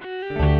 Música